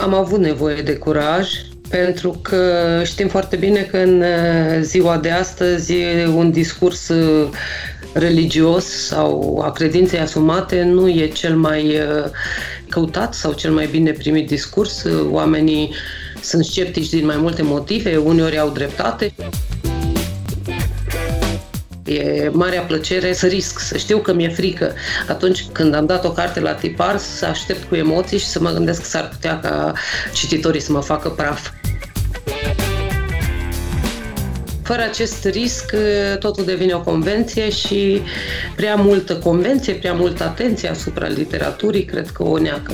Am avut nevoie de curaj pentru că știm foarte bine că în uh, ziua de astăzi un discurs uh, religios sau a credinței asumate nu e cel mai uh, căutat sau cel mai bine primit discurs. Oamenii sunt sceptici din mai multe motive, uneori au dreptate. E marea plăcere să risc, să știu că mi-e frică. Atunci când am dat o carte la tipar, să aștept cu emoții și să mă gândesc că s-ar putea ca cititorii să mă facă praf. Fără acest risc, totul devine o convenție și prea multă convenție, prea multă atenție asupra literaturii, cred că o neacă.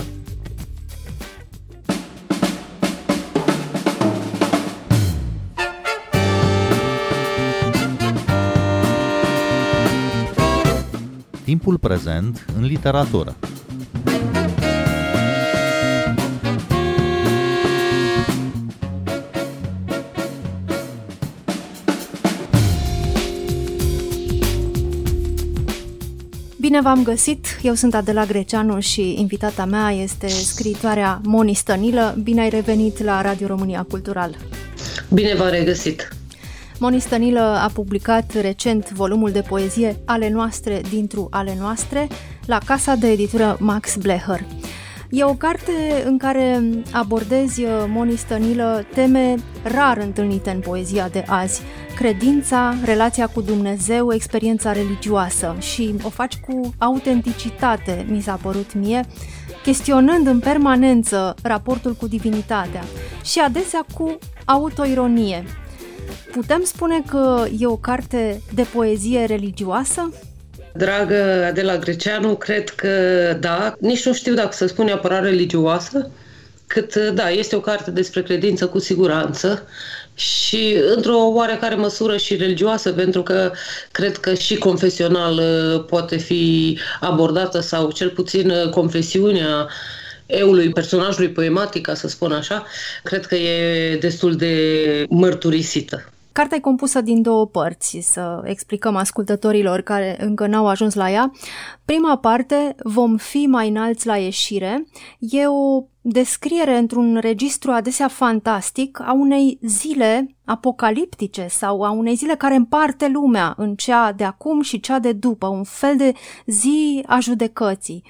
Timpul prezent în literatură. Bine v-am găsit! Eu sunt Adela Greceanu și invitata mea este scriitoarea Moni Stănilă. Bine ai revenit la Radio România Cultural! Bine v-am regăsit! Moni Stănilă a publicat recent volumul de poezie Ale noastre dintr-o ale noastre la casa de editură Max Blecher. E o carte în care abordezi, uh, Moni Stănilă, teme rar întâlnite în poezia de azi. Credința, relația cu Dumnezeu, experiența religioasă și o faci cu autenticitate, mi s-a părut mie, chestionând în permanență raportul cu divinitatea și adesea cu autoironie. Putem spune că e o carte de poezie religioasă? Dragă Adela Greceanu, cred că da. Nici nu știu dacă să spun neapărat religioasă, cât da, este o carte despre credință cu siguranță și într-o oarecare măsură și religioasă, pentru că cred că și confesional poate fi abordată sau cel puțin confesiunea eului personajului poematic, ca să spun așa, cred că e destul de mărturisită. Cartea e compusă din două părți, să explicăm ascultătorilor care încă n-au ajuns la ea. Prima parte, Vom fi mai înalți la ieșire, e o descriere într-un registru adesea fantastic a unei zile apocaliptice sau a unei zile care împarte lumea în cea de acum și cea de după, un fel de zi a judecății.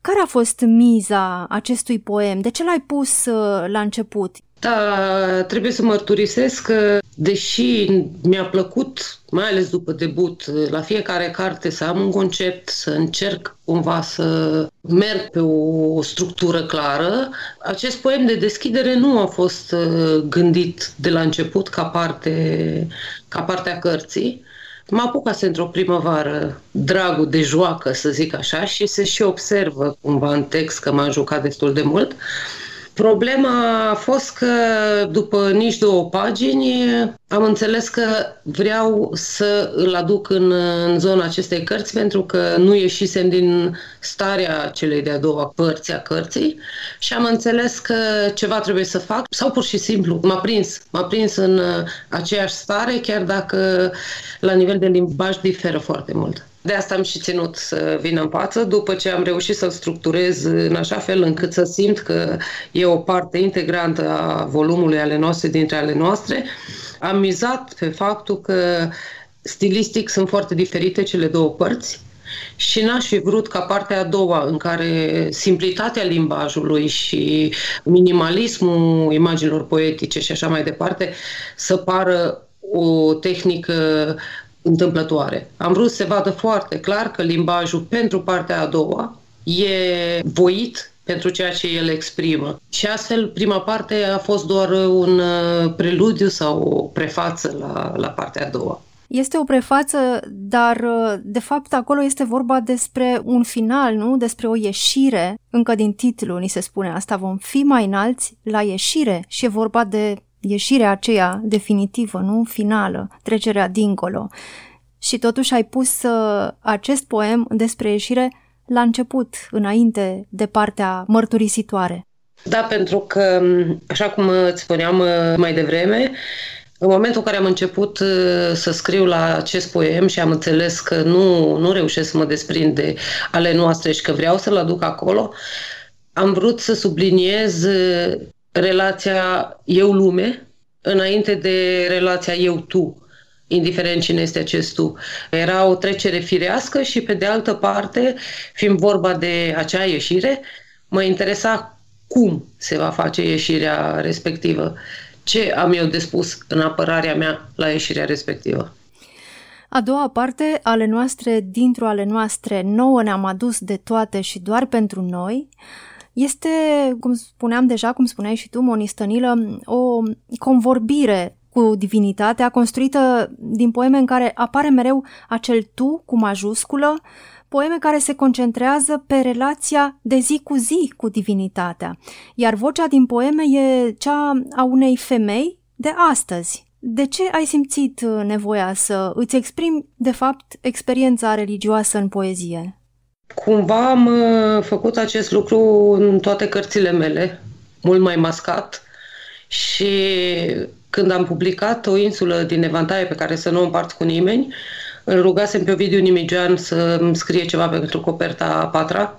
Care a fost miza acestui poem? De ce l-ai pus uh, la început? Da, trebuie să mărturisesc că, deși mi-a plăcut, mai ales după debut, la fiecare carte să am un concept, să încerc cumva să merg pe o structură clară, acest poem de deschidere nu a fost uh, gândit de la început ca parte, ca parte a cărții. Mă apucase într-o primăvară dragul de joacă, să zic așa, și se și observă cumva în text că m-am jucat destul de mult. Problema a fost că după nici două pagini am înțeles că vreau să îl aduc în, în zona acestei cărți pentru că nu ieșisem din starea celei de-a doua părți a cărții și am înțeles că ceva trebuie să fac sau pur și simplu m-a prins, m-a prins în aceeași stare chiar dacă la nivel de limbaj diferă foarte mult. De asta am și ținut să vin în față, după ce am reușit să-l structurez în așa fel încât să simt că e o parte integrantă a volumului ale noastre dintre ale noastre. Am mizat pe faptul că stilistic sunt foarte diferite cele două părți și n-aș fi vrut ca partea a doua, în care simplitatea limbajului și minimalismul imaginilor poetice și așa mai departe, să pară o tehnică întâmplătoare. Am vrut să se vadă foarte clar că limbajul pentru partea a doua e voit pentru ceea ce el exprimă. Și astfel, prima parte a fost doar un uh, preludiu sau o prefață la, la partea a doua. Este o prefață, dar uh, de fapt acolo este vorba despre un final, nu? Despre o ieșire. Încă din titlu ni se spune asta, vom fi mai înalți la ieșire și e vorba de ieșirea aceea definitivă, nu finală, trecerea dincolo. Și totuși ai pus uh, acest poem despre ieșire la început, înainte de partea mărturisitoare. Da, pentru că, așa cum îți spuneam uh, mai devreme, în momentul în care am început uh, să scriu la acest poem și am înțeles că nu, nu reușesc să mă desprind de ale noastre și că vreau să-l aduc acolo, am vrut să subliniez uh, relația eu-lume înainte de relația eu-tu, indiferent cine este acest tu. Era o trecere firească și, pe de altă parte, fiind vorba de acea ieșire, mă interesa cum se va face ieșirea respectivă, ce am eu de spus în apărarea mea la ieșirea respectivă. A doua parte, ale noastre dintr-o ale noastre, nouă ne-am adus de toate și doar pentru noi, este, cum spuneam deja, cum spuneai și tu, Moni Stănilă, o convorbire cu divinitatea construită din poeme în care apare mereu acel tu cu majusculă, poeme care se concentrează pe relația de zi cu zi cu divinitatea, iar vocea din poeme e cea a unei femei de astăzi. De ce ai simțit nevoia să îți exprimi, de fapt, experiența religioasă în poezie? Cumva am uh, făcut acest lucru în toate cărțile mele, mult mai mascat și când am publicat o insulă din Evantaie pe care să nu o împart cu nimeni, îl rugasem pe Ovidiu Nimigean să îmi scrie ceva pentru coperta a patra,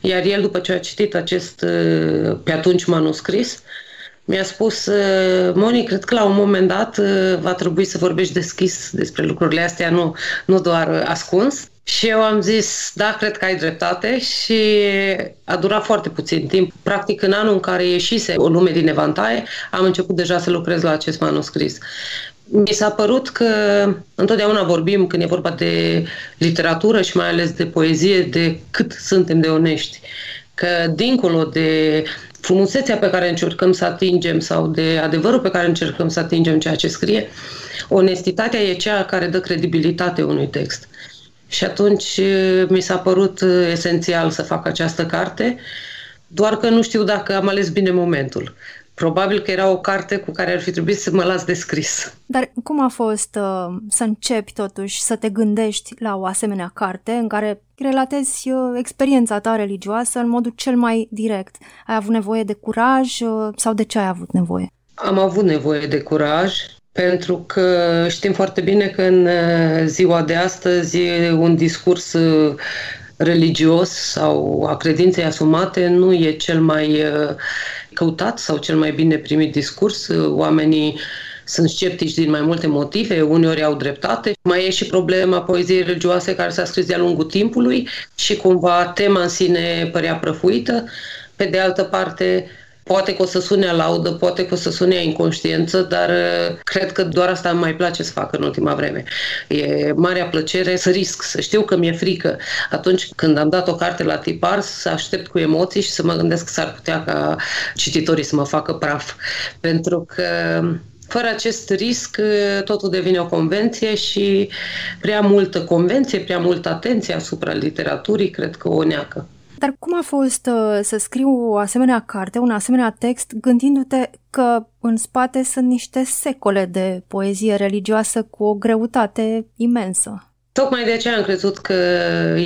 iar el, după ce a citit acest, uh, pe atunci, manuscris, mi-a spus, uh, Moni, cred că la un moment dat va trebui să vorbești deschis despre lucrurile astea, nu, nu doar ascuns. Și eu am zis, da, cred că ai dreptate și a durat foarte puțin timp. Practic, în anul în care ieșise o lume din evantaie, am început deja să lucrez la acest manuscris. Mi s-a părut că întotdeauna vorbim, când e vorba de literatură și mai ales de poezie, de cât suntem de onești. Că dincolo de frumusețea pe care încercăm să atingem sau de adevărul pe care încercăm să atingem ceea ce scrie, onestitatea e cea care dă credibilitate unui text. Și atunci mi s-a părut esențial să fac această carte, doar că nu știu dacă am ales bine momentul. Probabil că era o carte cu care ar fi trebuit să mă las de scris. Dar cum a fost uh, să începi totuși să te gândești la o asemenea carte în care relatezi uh, experiența ta religioasă în modul cel mai direct? Ai avut nevoie de curaj uh, sau de ce ai avut nevoie? Am avut nevoie de curaj pentru că știm foarte bine că în uh, ziua de astăzi un discurs uh, religios sau a credinței asumate nu e cel mai uh, căutat sau cel mai bine primit discurs. Oamenii sunt sceptici din mai multe motive, uneori au dreptate. Mai e și problema poeziei religioase care s-a scris de-a lungul timpului și cumva tema în sine părea prăfuită. Pe de altă parte, Poate că o să sune a laudă, poate că o să sune a inconștiență, dar uh, cred că doar asta îmi mai place să fac în ultima vreme. E marea plăcere să risc, să știu că mi-e frică. Atunci când am dat o carte la tipar, să aștept cu emoții și să mă gândesc că s-ar putea ca cititorii să mă facă praf. Pentru că fără acest risc, uh, totul devine o convenție și prea multă convenție, prea multă atenție asupra literaturii, cred că o neacă. Dar cum a fost uh, să scriu o asemenea carte, un asemenea text, gândindu-te că în spate sunt niște secole de poezie religioasă cu o greutate imensă? Tocmai de aceea am crezut că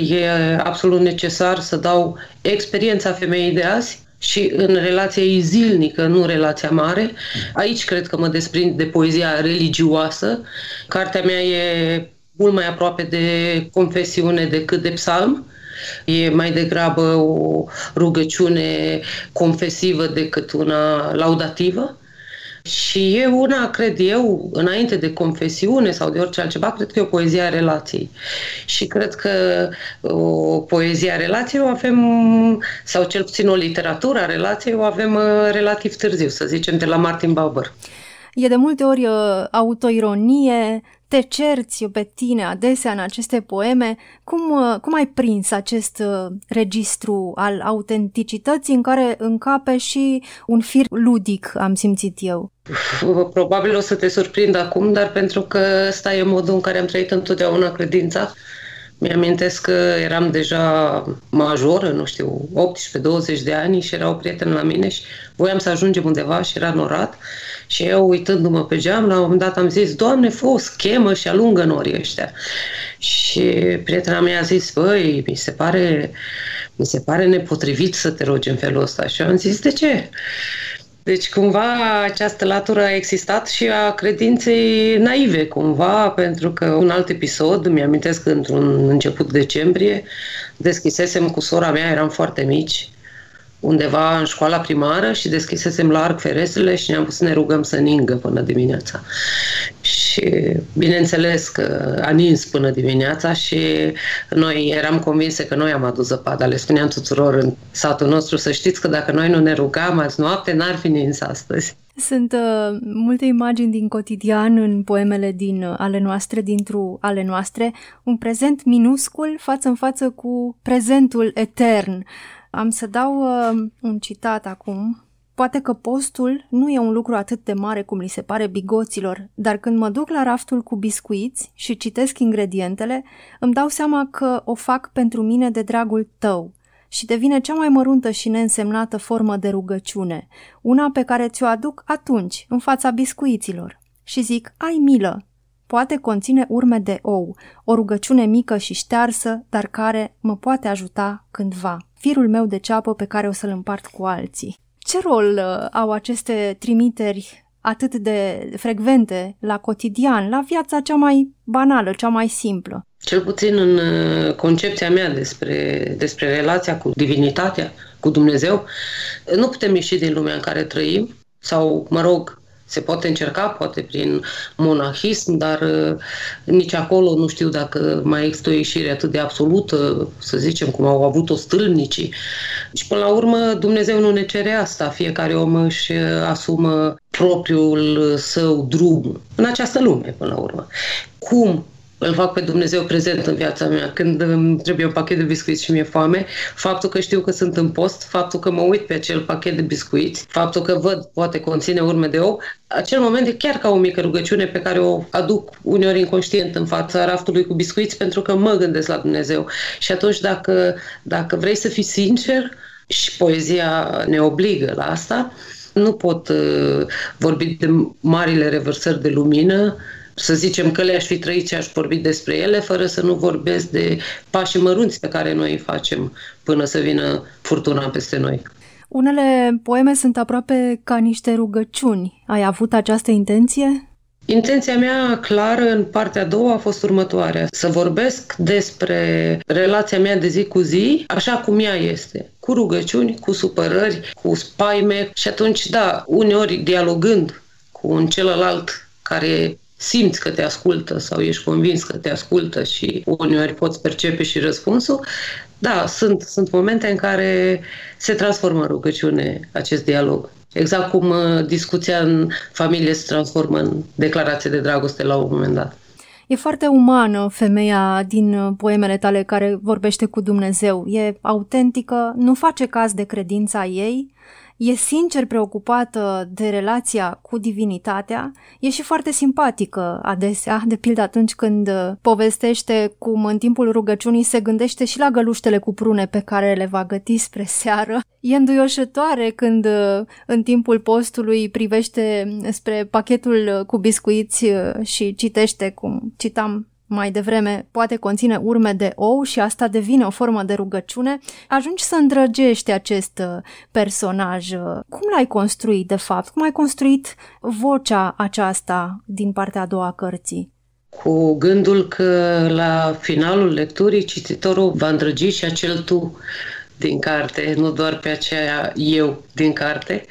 e absolut necesar să dau experiența femeii de azi și în relația ei zilnică, nu relația mare. Aici cred că mă desprind de poezia religioasă. Cartea mea e mult mai aproape de confesiune decât de psalm E mai degrabă o rugăciune confesivă decât una laudativă. Și e una, cred eu, înainte de confesiune sau de orice altceva, cred că e o poezie a relației. Și cred că o poezie a relației o avem, sau cel puțin o literatură a relației o avem uh, relativ târziu, să zicem, de la Martin Buber. E de multe ori uh, autoironie, te cerți pe tine adesea în aceste poeme. Cum, uh, cum ai prins acest uh, registru al autenticității în care încape și un fir ludic, am simțit eu? Probabil o să te surprind acum, dar pentru că ăsta e modul în care am trăit întotdeauna credința. Mi-amintesc că eram deja majoră, nu știu, 18-20 de ani și era o prietenă la mine și voiam să ajungem undeva și era norat și eu, uitându-mă pe geam, la un moment dat am zis, Doamne, fă o schemă și alungă norii ăștia. Și prietena mea a zis, băi, mi se pare, mi se pare nepotrivit să te rogi în felul ăsta. Și eu am zis, de ce? Deci, cumva, această latură a existat și a credinței naive, cumva, pentru că un alt episod, mi-amintesc într-un început decembrie, deschisesem cu sora mea, eram foarte mici, undeva în școala primară și deschisesem larg ferestrele și ne-am pus să ne rugăm să ningă până dimineața. Și bineînțeles că a nins până dimineața și noi eram convinse că noi am adus zăpada. Le spuneam tuturor în satul nostru să știți că dacă noi nu ne rugam azi noapte, n-ar fi nins astăzi. Sunt uh, multe imagini din cotidian în poemele din uh, ale noastre, dintr-o ale noastre, un prezent minuscul față în față cu prezentul etern. Am să dau uh, un citat acum. Poate că postul nu e un lucru atât de mare cum li se pare bigoților, dar când mă duc la raftul cu biscuiți și citesc ingredientele, îmi dau seama că o fac pentru mine de dragul tău și devine cea mai măruntă și neînsemnată formă de rugăciune, una pe care ți-o aduc atunci, în fața biscuiților. Și zic, ai milă, poate conține urme de ou, o rugăciune mică și ștearsă, dar care mă poate ajuta cândva firul meu de ceapă pe care o să-l împart cu alții. Ce rol uh, au aceste trimiteri atât de frecvente la cotidian, la viața cea mai banală, cea mai simplă? Cel puțin în uh, concepția mea despre, despre relația cu divinitatea, cu Dumnezeu, nu putem ieși din lumea în care trăim sau, mă rog, se poate încerca, poate prin monahism, dar uh, nici acolo nu știu dacă mai există o ieșire atât de absolută, să zicem, cum au avut-o stâlnicii. Și până la urmă Dumnezeu nu ne cere asta, fiecare om își uh, asumă propriul său drum în această lume, până la urmă. Cum îl fac pe Dumnezeu prezent în viața mea. Când îmi trebuie un pachet de biscuiți și mi-e foame, faptul că știu că sunt în post, faptul că mă uit pe acel pachet de biscuiți, faptul că văd, poate conține urme de ou, acel moment e chiar ca o mică rugăciune pe care o aduc uneori inconștient în fața raftului cu biscuiți pentru că mă gândesc la Dumnezeu. Și atunci dacă, dacă vrei să fii sincer, și poezia ne obligă la asta, nu pot uh, vorbi de marile revărsări de lumină, să zicem că le-aș fi trăit și aș vorbi despre ele, fără să nu vorbesc de pașii mărunți pe care noi îi facem până să vină furtuna peste noi. Unele poeme sunt aproape ca niște rugăciuni. Ai avut această intenție? Intenția mea clară în partea a doua a fost următoarea. Să vorbesc despre relația mea de zi cu zi, așa cum ea este. Cu rugăciuni, cu supărări, cu spaime și atunci, da, uneori dialogând cu un celălalt care simți că te ascultă sau ești convins că te ascultă și uneori poți percepe și răspunsul, da, sunt, sunt momente în care se transformă în rugăciune acest dialog. Exact cum uh, discuția în familie se transformă în declarație de dragoste la un moment dat. E foarte umană femeia din uh, poemele tale care vorbește cu Dumnezeu. E autentică, nu face caz de credința ei, e sincer preocupată de relația cu divinitatea, e și foarte simpatică adesea, de pildă atunci când uh, povestește cum în timpul rugăciunii se gândește și la găluștele cu prune pe care le va găti spre seară. E înduioșătoare când uh, în timpul postului privește spre pachetul cu biscuiți uh, și citește, cum citam mai devreme poate conține urme de ou și asta devine o formă de rugăciune, ajungi să îndrăgești acest uh, personaj. Cum l-ai construit, de fapt? Cum ai construit vocea aceasta din partea a doua a cărții? Cu gândul că la finalul lecturii cititorul va îndrăgi și acel tu din carte, nu doar pe aceea eu din carte,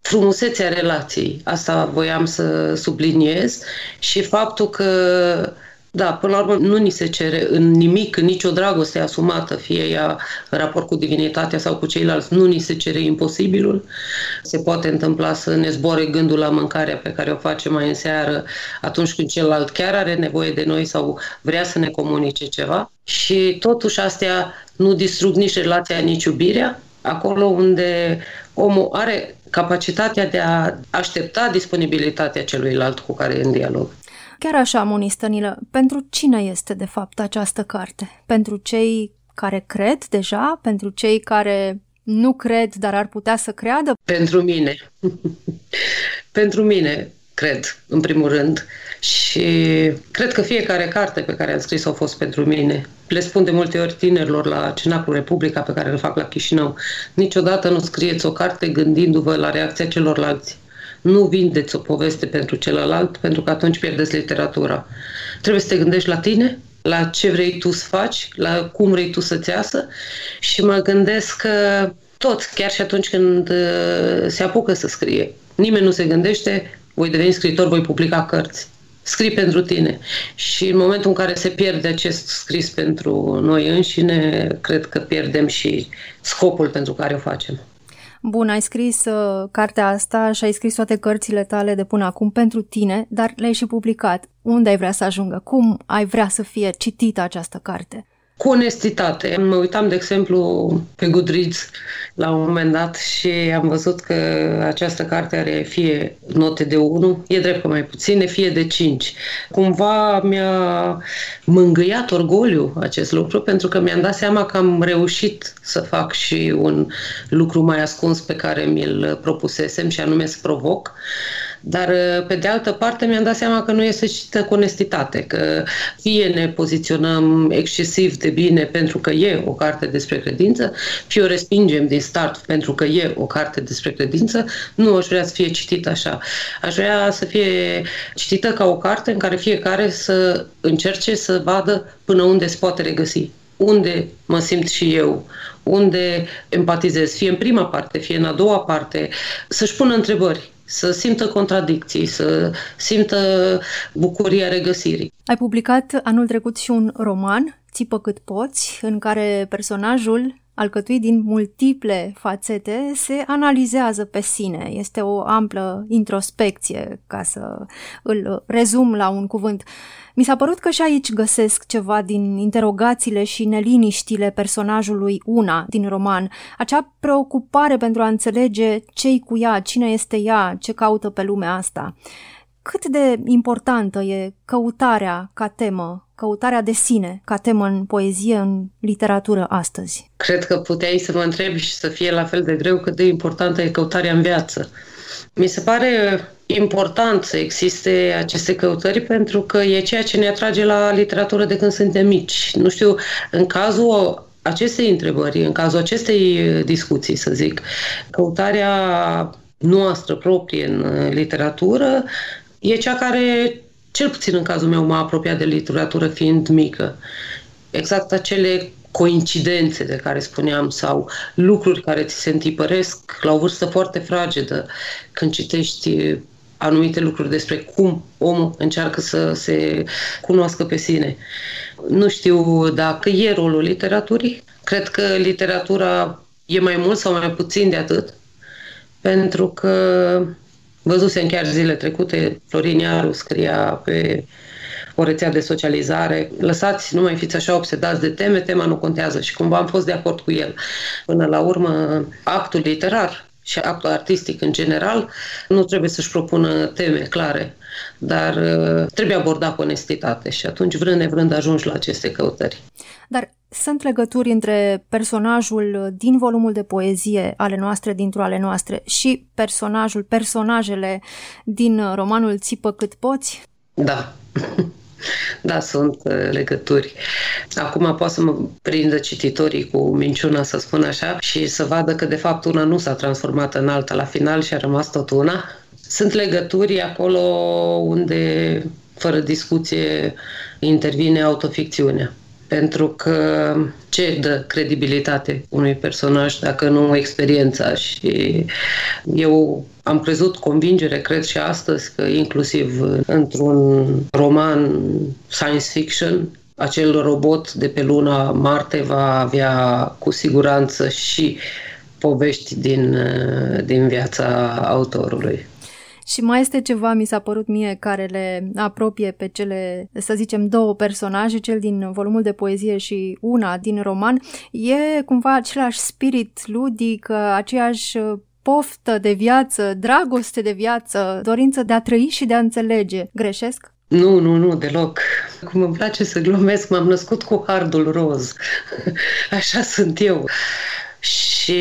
frumusețea relației. Asta voiam să subliniez și faptul că da, până la urmă nu ni se cere în nimic, în nicio dragoste asumată, fie ea în raport cu divinitatea sau cu ceilalți, nu ni se cere imposibilul. Se poate întâmpla să ne zboare gândul la mâncarea pe care o facem mai în seară atunci când celălalt chiar are nevoie de noi sau vrea să ne comunice ceva. Și totuși astea nu distrug nici relația, nici iubirea. Acolo unde omul are capacitatea de a aștepta disponibilitatea celuilalt cu care e în dialog. Chiar așa, Moni Stănilă, pentru cine este de fapt această carte? Pentru cei care cred deja? Pentru cei care nu cred, dar ar putea să creadă? Pentru mine. pentru mine, cred, în primul rând. Și cred că fiecare carte pe care am scris-o a fost pentru mine. Le spun de multe ori tinerilor la Cenacul Republica pe care îl fac la Chișinău. Niciodată nu scrieți o carte gândindu-vă la reacția celorlalți. Nu vindeți o poveste pentru celălalt, pentru că atunci pierdeți literatura. Trebuie să te gândești la tine, la ce vrei tu să faci, la cum vrei tu să-ți iasă și mă gândesc că Toți, chiar și atunci când uh, se apucă să scrie. Nimeni nu se gândește, voi deveni scriitor, voi publica cărți. Scrii pentru tine. Și în momentul în care se pierde acest scris pentru noi înșine, cred că pierdem și scopul pentru care o facem. Bun, ai scris uh, cartea asta și ai scris toate cărțile tale de până acum pentru tine, dar le-ai și publicat. Unde ai vrea să ajungă? Cum ai vrea să fie citită această carte? Cu onestitate. Mă uitam, de exemplu, pe Goodreads la un moment dat și am văzut că această carte are fie note de 1, e drept că mai puține, fie de 5. Cumva mi-a mângâiat orgoliu acest lucru pentru că mi-am dat seama că am reușit să fac și un lucru mai ascuns pe care mi-l propusesem și anume să provoc dar, uh, pe de altă parte, mi-am dat seama că nu este cită cu onestitate, că fie ne poziționăm excesiv de bine pentru că e o carte despre credință, fie o respingem din start pentru că e o carte despre credință, nu aș vrea să fie citită așa. Aș vrea să fie citită ca o carte în care fiecare să încerce să vadă până unde se poate regăsi unde mă simt și eu, unde empatizez, fie în prima parte, fie în a doua parte, să-și pună întrebări să simtă contradicții, să simtă bucuria regăsirii. Ai publicat anul trecut și un roman, Țipă cât poți, în care personajul alcătuit din multiple fațete, se analizează pe sine. Este o amplă introspecție, ca să îl rezum la un cuvânt. Mi s-a părut că și aici găsesc ceva din interogațiile și neliniștile personajului Una din roman, acea preocupare pentru a înțelege ce-i cu ea, cine este ea, ce caută pe lumea asta. Cât de importantă e căutarea ca temă, căutarea de sine ca temă în poezie, în literatură astăzi? Cred că puteai să mă întrebi și să fie la fel de greu cât de importantă e căutarea în viață. Mi se pare important să existe aceste căutări pentru că e ceea ce ne atrage la literatură de când suntem mici. Nu știu, în cazul acestei întrebări, în cazul acestei discuții, să zic, căutarea noastră proprie în literatură e cea care, cel puțin în cazul meu, m-a apropiat de literatură fiind mică. Exact acele coincidențe de care spuneam sau lucruri care ți se întipăresc la o vârstă foarte fragedă când citești anumite lucruri despre cum omul încearcă să se cunoască pe sine. Nu știu dacă e rolul literaturii. Cred că literatura e mai mult sau mai puțin de atât, pentru că văzusem chiar zile trecute, Florin Iaru scria pe o rețea de socializare. Lăsați, nu mai fiți așa obsedați de teme, tema nu contează și cumva am fost de acord cu el. Până la urmă, actul literar și actul artistic în general nu trebuie să-și propună teme clare, dar uh, trebuie abordat cu onestitate și atunci, vrând nevrând, ajungi la aceste căutări. Dar sunt legături între personajul din volumul de poezie ale noastre, dintr-o ale noastre, și personajul, personajele din romanul Țipă cât poți? Da. Da, sunt uh, legături. Acum poate să mă prindă cititorii cu minciuna, să spun așa, și să vadă că de fapt una nu s-a transformat în alta la final și a rămas tot una. Sunt legături acolo unde, fără discuție, intervine autoficțiunea pentru că ce dă credibilitate unui personaj dacă nu experiența și eu am crezut convingere, cred și astăzi, că inclusiv într-un roman science fiction acel robot de pe luna Marte va avea cu siguranță și povești din, din viața autorului. Și mai este ceva, mi s-a părut mie, care le apropie pe cele, să zicem, două personaje, cel din volumul de poezie și una din roman. E cumva același spirit ludic, aceeași poftă de viață, dragoste de viață, dorință de a trăi și de a înțelege. Greșesc? Nu, nu, nu, deloc. Cum îmi place să glumesc, m-am născut cu hardul roz. Așa sunt eu. Și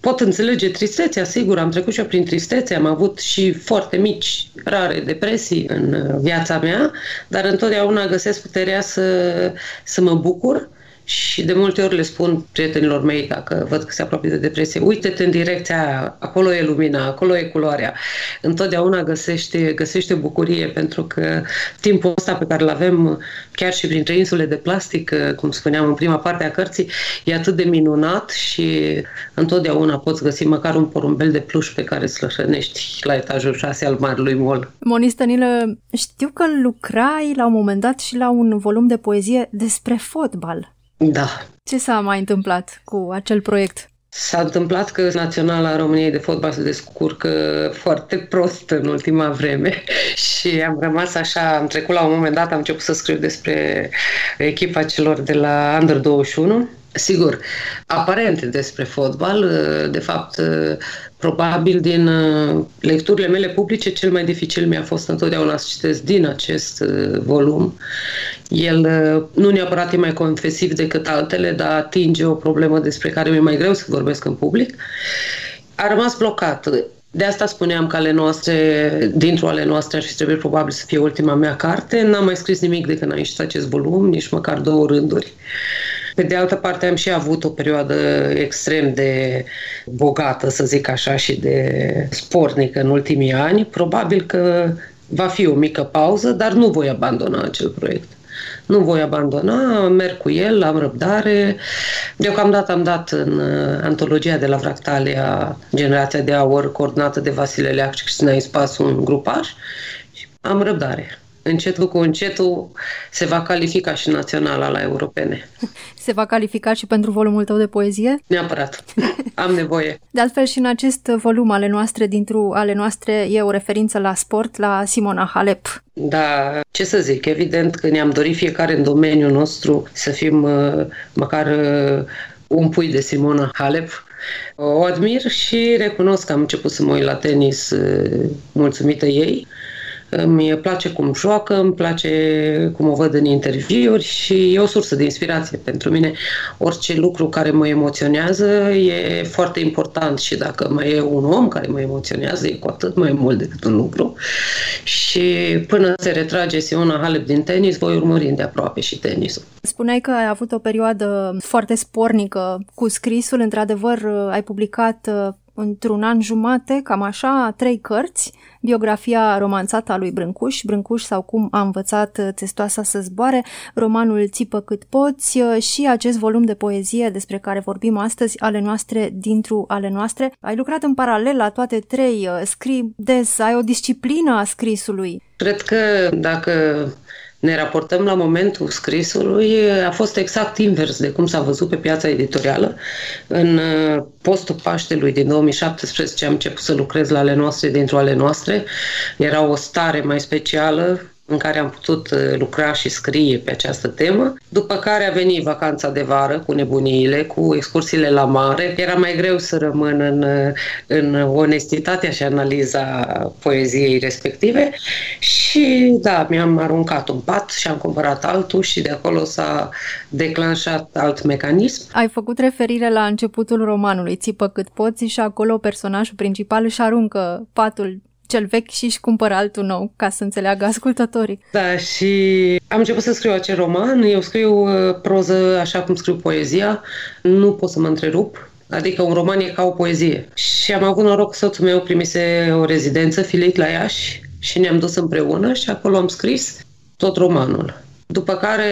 pot înțelege tristețea, sigur, am trecut și eu prin tristețe, am avut și foarte mici, rare depresii în viața mea, dar întotdeauna găsesc puterea să, să mă bucur și de multe ori le spun prietenilor mei, dacă văd că se apropie de depresie, uite-te în direcția aia, acolo e lumina, acolo e culoarea. Întotdeauna găsește, găsește bucurie, pentru că timpul ăsta pe care îl avem, chiar și printre insule de plastic, cum spuneam în prima parte a cărții, e atât de minunat și întotdeauna poți găsi măcar un porumbel de pluș pe care să-l hrănești la etajul 6 al Marului Mol. Monista Nilă, știu că lucrai la un moment dat și la un volum de poezie despre fotbal. Da. Ce s-a mai întâmplat cu acel proiect? S-a întâmplat că Naționala României de Fotbal se descurcă foarte prost în ultima vreme și am rămas așa, am trecut la un moment dat, am început să scriu despre echipa celor de la Under 21 Sigur, aparent despre fotbal, de fapt, probabil din lecturile mele publice, cel mai dificil mi-a fost întotdeauna să citesc din acest volum. El nu neapărat e mai confesiv decât altele, dar atinge o problemă despre care mi-e mai greu să vorbesc în public. A rămas blocat. De asta spuneam că ale noastre, dintr-o ale noastre ar fi trebuit probabil să fie ultima mea carte. N-am mai scris nimic de când am ieșit acest volum, nici măcar două rânduri. Pe de altă parte am și avut o perioadă extrem de bogată, să zic așa, și de spornică în ultimii ani. Probabil că va fi o mică pauză, dar nu voi abandona acel proiect. Nu voi abandona, merg cu el, am răbdare. Deocamdată am dat în uh, antologia de la Fractalia Generația de Aur, coordonată de Vasile Leac și Cristina Ispas, un grupaj. Am răbdare încetul cu încetul se va califica și naționala la europene. Se va califica și pentru volumul tău de poezie? Neapărat. Am nevoie. De altfel și în acest volum ale noastre, dintr-o ale noastre, e o referință la sport, la Simona Halep. Da, ce să zic, evident că ne-am dorit fiecare în domeniul nostru să fim uh, măcar uh, un pui de Simona Halep, o admir și recunosc că am început să mă uit la tenis uh, mulțumită ei îmi place cum joacă, îmi place cum o văd în interviuri și e o sursă de inspirație pentru mine. Orice lucru care mă emoționează e foarte important și dacă mai e un om care mă emoționează, e cu atât mai mult decât un lucru. Și până se retrage Simona Halep din tenis, voi urmări de aproape și tenisul. Spuneai că ai avut o perioadă foarte spornică cu scrisul, într-adevăr ai publicat într-un an jumate, cam așa, trei cărți, biografia romanțată a lui Brâncuș, Brâncuș sau cum a învățat testoasa să zboare, romanul Țipă cât poți și acest volum de poezie despre care vorbim astăzi, ale noastre dintr ale noastre. Ai lucrat în paralel la toate trei, scrii des, ai o disciplină a scrisului. Cred că dacă ne raportăm la momentul scrisului, a fost exact invers de cum s-a văzut pe piața editorială. În uh, postul Paștelui din 2017 am început să lucrez la ale noastre dintr-o ale noastre. Era o stare mai specială, în care am putut uh, lucra și scrie pe această temă. După care a venit vacanța de vară cu nebuniile, cu excursiile la mare. Era mai greu să rămân în, uh, în onestitatea și analiza poeziei respective și da, mi-am aruncat un pat și am cumpărat altul și de acolo s-a declanșat alt mecanism. Ai făcut referire la începutul romanului Țipă cât poți și acolo personajul principal își aruncă patul cel vechi și își cumpără altul nou, ca să înțeleagă ascultătorii. Da, și am început să scriu acel roman. Eu scriu uh, proză așa cum scriu poezia. Nu pot să mă întrerup. Adică un roman e ca o poezie. Și am avut noroc că soțul meu primise o rezidență, Filit la Iași, și ne-am dus împreună și acolo am scris tot romanul. După care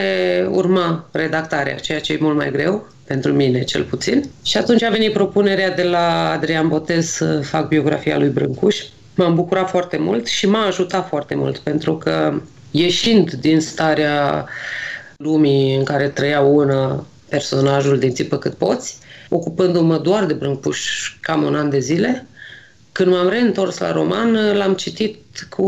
urma redactarea, ceea ce e mult mai greu, pentru mine cel puțin. Și atunci a venit propunerea de la Adrian Botez să fac biografia lui Brâncuș m-am bucurat foarte mult și m-a ajutat foarte mult pentru că ieșind din starea lumii în care trăia una personajul din țipă cât poți, ocupându-mă doar de Brâncuș cam un an de zile, când m-am reîntors la roman, l-am citit cu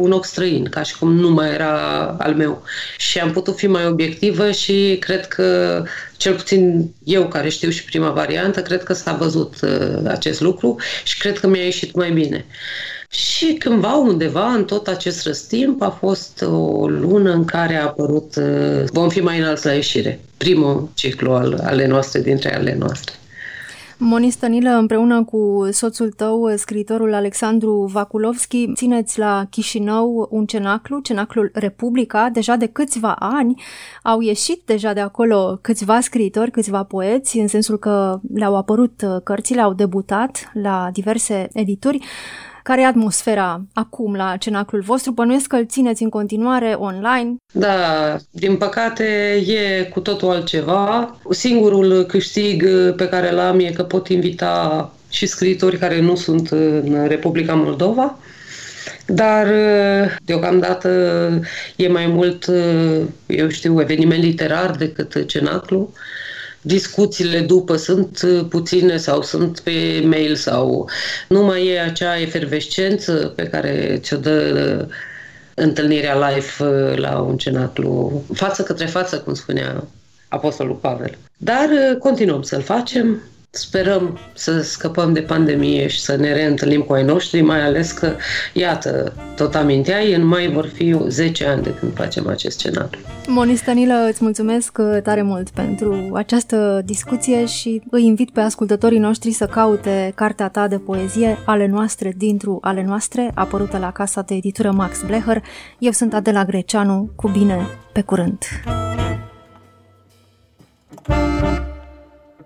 un ochi străin, ca și cum nu mai era al meu. Și am putut fi mai obiectivă și cred că, cel puțin eu care știu și prima variantă, cred că s-a văzut uh, acest lucru și cred că mi-a ieșit mai bine. Și cândva, undeva, în tot acest răstimp, a fost o lună în care a apărut uh, Vom fi mai înalți la ieșire, primul ciclu al ale noastre, dintre ale noastre. Moni Stănilă, împreună cu soțul tău, scriitorul Alexandru Vakulovski, țineți la Chișinău un cenaclu, cenaclul Republica. Deja de câțiva ani au ieșit deja de acolo câțiva scriitori, câțiva poeți, în sensul că le-au apărut cărțile, au debutat la diverse edituri. Care e atmosfera acum la cenaclul vostru? Bănuiesc că îl țineți în continuare online? Da, din păcate e cu totul altceva. Singurul câștig pe care l-am e că pot invita și scriitori care nu sunt în Republica Moldova, dar deocamdată e mai mult, eu știu, eveniment literar decât cenaclu discuțiile după sunt uh, puține sau sunt pe mail sau nu mai e acea efervescență pe care ți-o dă uh, întâlnirea live uh, la un cenaclu, față către față, cum spunea Apostolul Pavel. Dar continuăm să-l facem, Sperăm să scăpăm de pandemie și să ne reîntâlnim cu ai noștri, mai ales că, iată, tot aminteai, în mai vor fi 10 ani de când facem acest scenariu. Moni Stănilă, îți mulțumesc tare mult pentru această discuție și îi invit pe ascultătorii noștri să caute cartea ta de poezie Ale noastre dintr ale noastre, apărută la casa de editură Max Blecher. Eu sunt Adela Greceanu, cu bine, pe curând!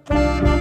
thank you